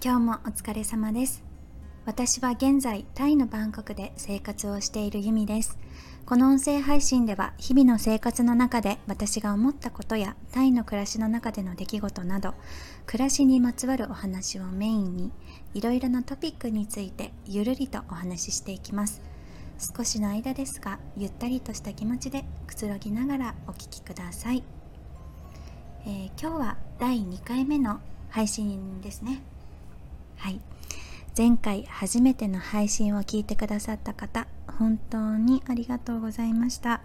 今日もお疲れ様です。私は現在タイのバンコクで生活をしているユミです。この音声配信では日々の生活の中で私が思ったことやタイの暮らしの中での出来事など暮らしにまつわるお話をメインにいろいろなトピックについてゆるりとお話ししていきます。少しの間ですがゆったりとした気持ちでくつろぎながらお聴きください、えー、今日は第2回目の配信ですね。はい。前回初めての配信を聞いてくださった方本当にありがとうございました、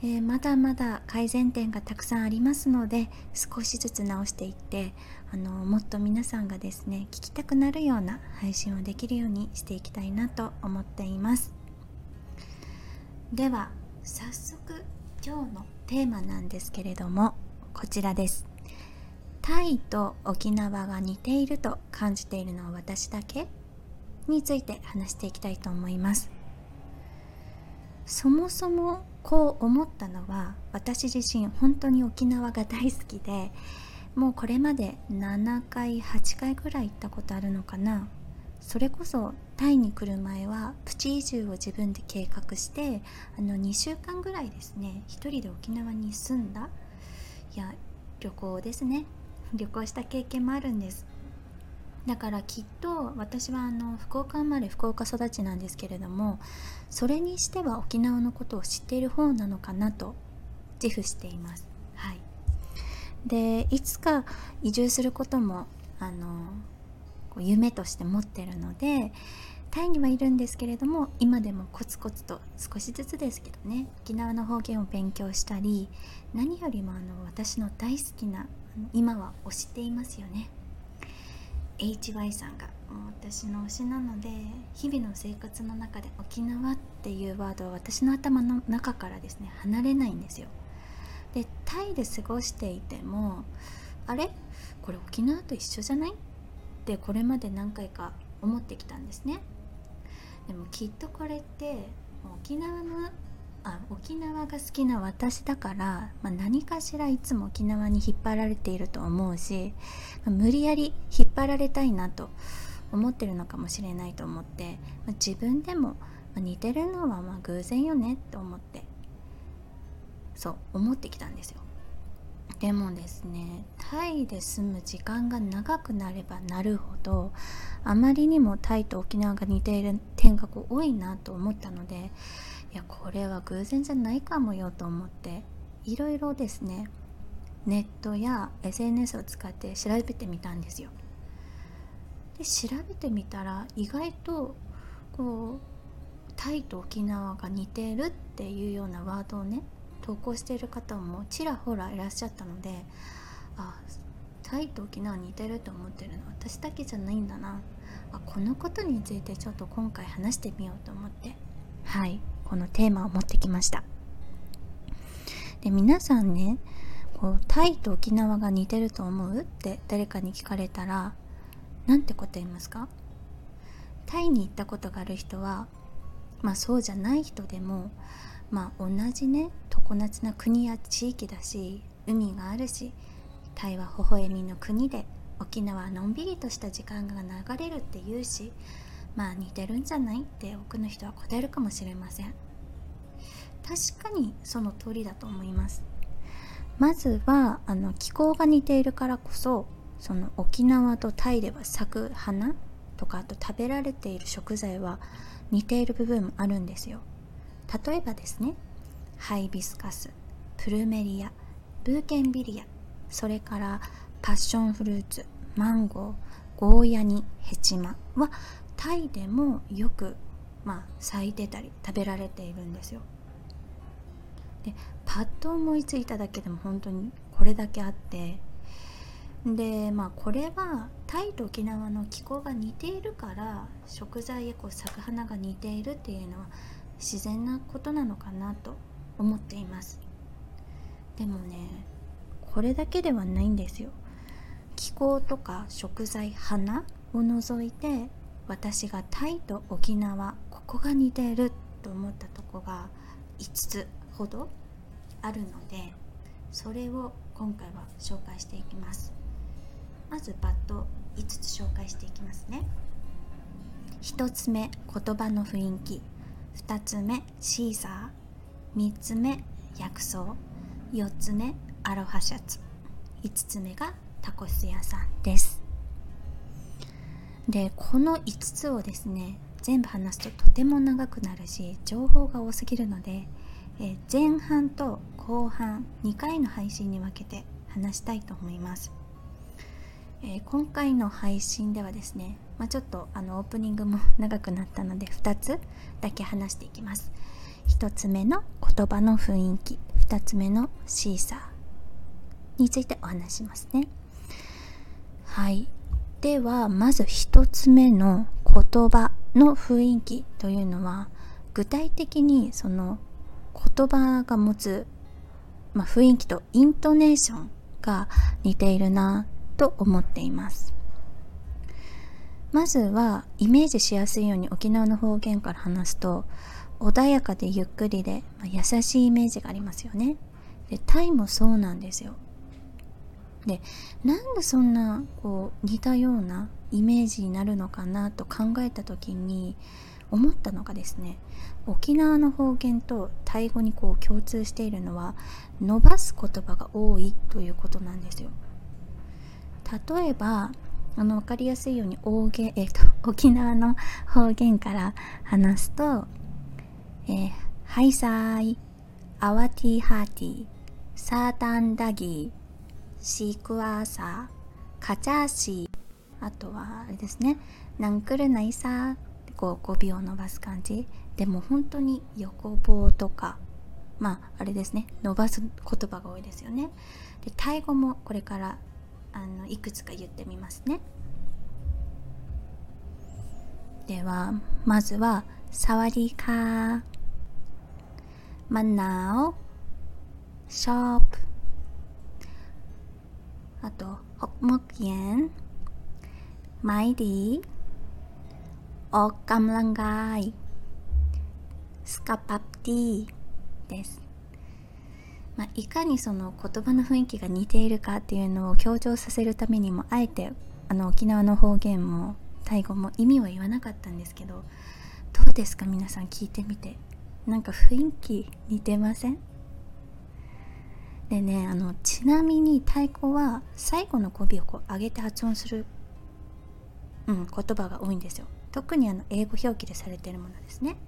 えー、まだまだ改善点がたくさんありますので少しずつ直していってあのもっと皆さんがですね聞きたくなるような配信をできるようにしていきたいなと思っています。では早速今日のテーマなんですけれどもこちらです。タイと沖縄が似ていると感じているのは私だけ？について話していきたいと思います。そもそもこう思ったのは私自身本当に沖縄が大好きでもうこれまで7回8回ぐらい行ったことあるのかな。それこそタイに来る前はプチ移住を自分で計画してあの2週間ぐらいですね一人で沖縄に住んだいや旅行ですね。旅行した経験もあるんです。だからきっと私はあの福岡生まれ福岡育ちなんですけれどもそれにしては沖縄のことを知っている方なのかなと自負しています。はい。でいつか移住することもあの夢として持ってるのでタイにはいるんですけれども今でもコツコツと少しずつですけどね沖縄の方言を勉強したり何よりもあの私の大好きな今は推していますよね。HY さんがもう私の推しなので日々の生活の中で沖縄っていうワードは私の頭の中からですね離れないんですよ。でタイで過ごしていてもあれ？これ沖縄と一緒じゃない？ってこれまで何回か思ってきたんですね。でもきっとこれって沖縄のあ沖縄が好きな私だから、まあ、何かしらいつも沖縄に引っ張られていると思うし、まあ、無理やり引っ張られたいなと思ってるのかもしれないと思って、まあ、自分でも似てるのはま偶然よねって思ってそう思ってきたんですよ。でもですねタイで住む時間が長くなればなるほどあまりにもタイと沖縄が似ている点がこう多いなと思ったのでいやこれは偶然じゃないかもよと思っていろいろですねネットや SNS を使って調べてみたんですよ。で調べてみたら意外とこうタイと沖縄が似てるっていうようなワードをね投稿している方もちらほらいらっしゃったのであタイと沖縄似てると思ってるの私だけじゃないんだな。あこのことについてちょっと今回話してみようと思って。はい。このテーマを持ってきました。で皆さんねこうタイと沖縄が似てると思うって誰かに聞かれたら何て答えますか？タイに行ったことがある人はまあそうじゃない人でもまあ同じね常夏な国や地域だし海があるしタイは微笑みの国で沖縄はのんびりとした時間が流れるって言うしまあ似てるんじゃないって多くの人は答えるかもしれません。確かにその通りだと思います。まずはあの気候が似ているからこそその沖縄とタイでは咲く花とかあと食べられている食材は似ている部分もあるんですよ。例えばですねハイビスカスプルメリアブーケンビリアそれからパッションフルーツマンゴーゴーヤニヘチマはタイでもよく、まあ、咲いてたり食べられているんですよ。でパッと思いついただけでも本当にこれだけあって。でまあこれはタイと沖縄の気候が似ているから食材やこう咲く花が似ているっていうのは自然なことなのかなと思っています。でもねこれだけではないんですよ。気候とか食材花を除いて私がタイと沖縄ここが似てると思ったとこが5つほどあるのでそれを今回は紹介していきます。まずパッと5つ紹介していきますね。1つ目言葉の雰囲気。2つ目シーサー。3つ目薬草。4つ目アロハシャツ。5つ目がタコス屋さんです。でこの5つをですね全部話すととても長くなるし情報が多すぎるので、え前半と後半2回の配信に分けて話したいと思います、えー、今回の配信ではですね、まあ、ちょっとあのオープニングも 長くなったので2つだけ話していきます。1つ目の言葉の雰囲気2つ目のシーサーについてお話しますね。はい。ではまず1つ目の言葉の雰囲気というのは具体的にその言葉が持つ、まあ、雰囲気とイントネーションが似ているなと思っています。まずはイメージしやすいように沖縄の方言から話すと穏やかでゆっくりで、まあ、優しいイメージがありますよね。でタイもそうなんですよ。でなんでそんなこう似たようなイメージになるのかなと考えた時に思ったのがですね沖縄の方言とタイ語にこう共通しているのは伸ばす言葉が多いということなんですよ。例えばあの分かりやすいように大げ、えーと、沖縄の方言から話すと「えー、ハイサーイ」「アワティーハーティー」「サータンダギー」シークワーサー、カチャーシー、あとはあれですね、ナンクルナイサーこう語尾を伸ばす感じ。でも本当に横棒とか、まああれですね、伸ばす言葉が多いですよね。で、タイ語もこれからあのいくつか言ってみますね。では、まずは、サワディカー、マナオ、ショップ、あとฮกมกเย็นไม้ดีออกกำลังกายスカパプティです、まあ、いかにその言葉の雰囲気が似ているかっていうのを強調させるためにもあえてあの沖縄の方言もタイ語も意味は言わなかったんですけどどうですか皆さん聞いてみてなんか雰囲気似てません でねあのちなみに太鼓は最後の語尾をこう上げて発音する、うん、言葉が多いんですよ。特にあの英語表記でされているものですね。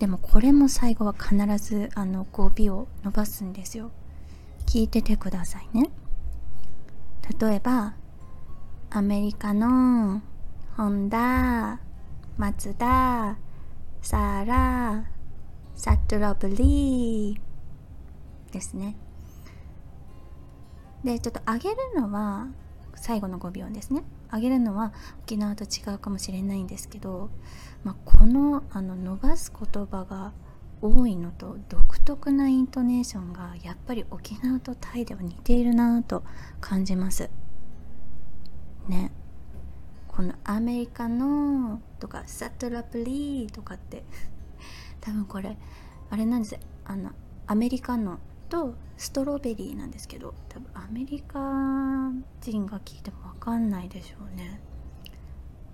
でもこれも最後は必ずあの語尾を伸ばすんですよ。聞いててくださいね。例えばアメリカのホンダマツダサーラサトラブリーですね。でちょっと上げるのは最後の5秒ですね。上げるのは沖縄と違うかもしれないんですけど、まあ、このあの伸ばす言葉が多いのと独特なイントネーションがやっぱり沖縄とタイでは似ているなと感じます。ね。このアメリカのとかサトラプリーとかって多分これあれなんです。あのアメリカのとストロベリーなんですけど多分アメリカ人が聞いても分かんないでしょうね。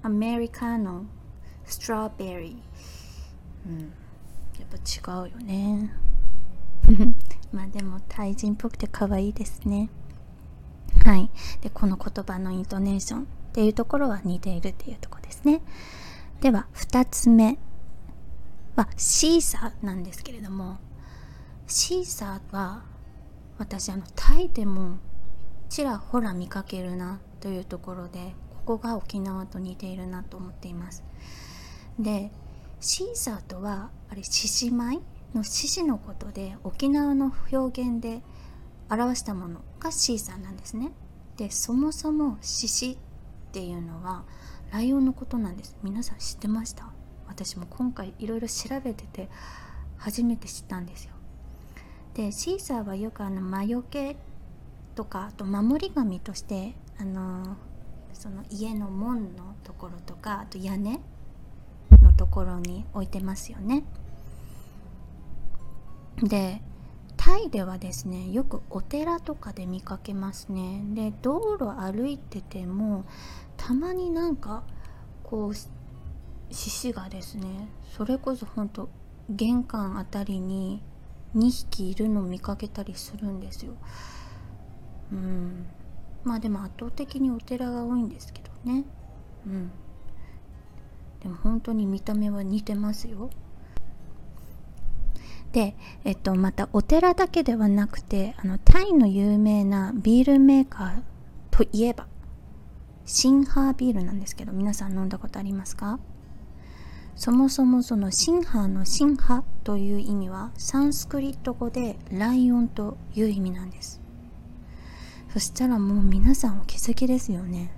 アメリカのストロベリー。うん。やっぱ違うよね。まあでもタイ人っぽくて可愛いですね。はい。でこの言葉のイントネーションっていうところは似ているっていうとこですね。では2つ目はシーサーなんですけれども。シーサーは私あのタイでもちらほら見かけるなというところでここが沖縄と似ているなと思っています。でシーサーとはあれ獅子舞の獅子のことで沖縄の表現で表したものがシーサーなんですね。でそもそも獅子っていうのはライオンのことなんです。皆さん知ってました？私も今回いろいろ調べてて初めて知ったんですよ。でシーサーはよくあの魔除けとかあと守り神としてあのその家の門のところとかあと屋根のところに置いてますよね。でタイではですねよくお寺とかで見かけますね。で道路歩いててもたまになんかこう獅子がですねそれこそほんと玄関あたりに2匹いるのを見かけたりするんですよ。うん。まあでも圧倒的にお寺が多いんですけどね。うん。でも本当に見た目は似てますよ。で、えっと、またお寺だけではなくてあのタイの有名なビールメーカーといえばシンハービールなんですけど皆さん飲んだことありますか？そもそもそのシンハーのシンハという意味はサンスクリット語でライオンという意味なんです。そしたらもう皆さんお気づきですよね。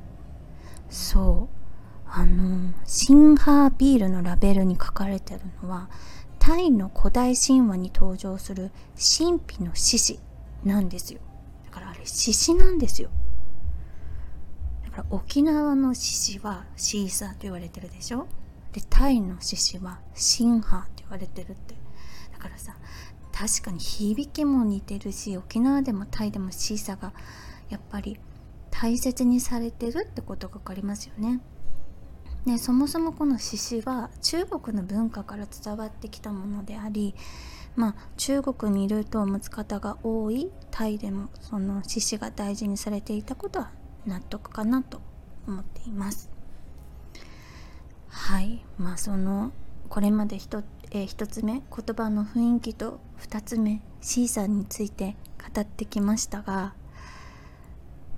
そう。あのシンハービールのラベルに書かれてるのはタイの古代神話に登場する神秘の獅子なんですよ。だからあれ獅子なんですよ。だから沖縄の獅子はシーサーと言われてるでしょ。でタイの獅子はシンハーって言われてるって。からさ確かに響きも似てるし沖縄でもタイでもシーサがやっぱり大切にされてるってことが分かりますよねね、そもそもこの獅子は中国の文化から伝わってきたものであり、まあ、中国にルートを持つ方が多いタイでもその獅子が大事にされていたことは納得かなと思っています。はいまあそのこれまで、えー、1つ目言葉の雰囲気と2つ目シーサーについて語ってきましたが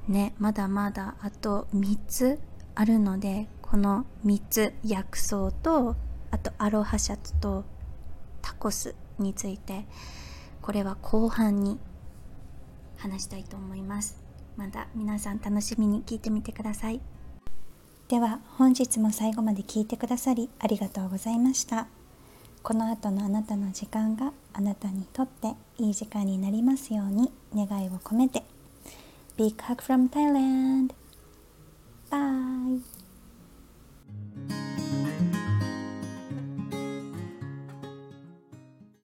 ねまだまだあと3つあるのでこの3つ薬草とあとアロハシャツとタコスについてこれは後半に話したいと思います。また皆さん楽しみに聞いてみてください。では本日も最後まで聞いてくださりありがとうございました。この後のあなたの時間があなたにとっていい時間になりますように願いを込めて Big hug from Thailand! Bye!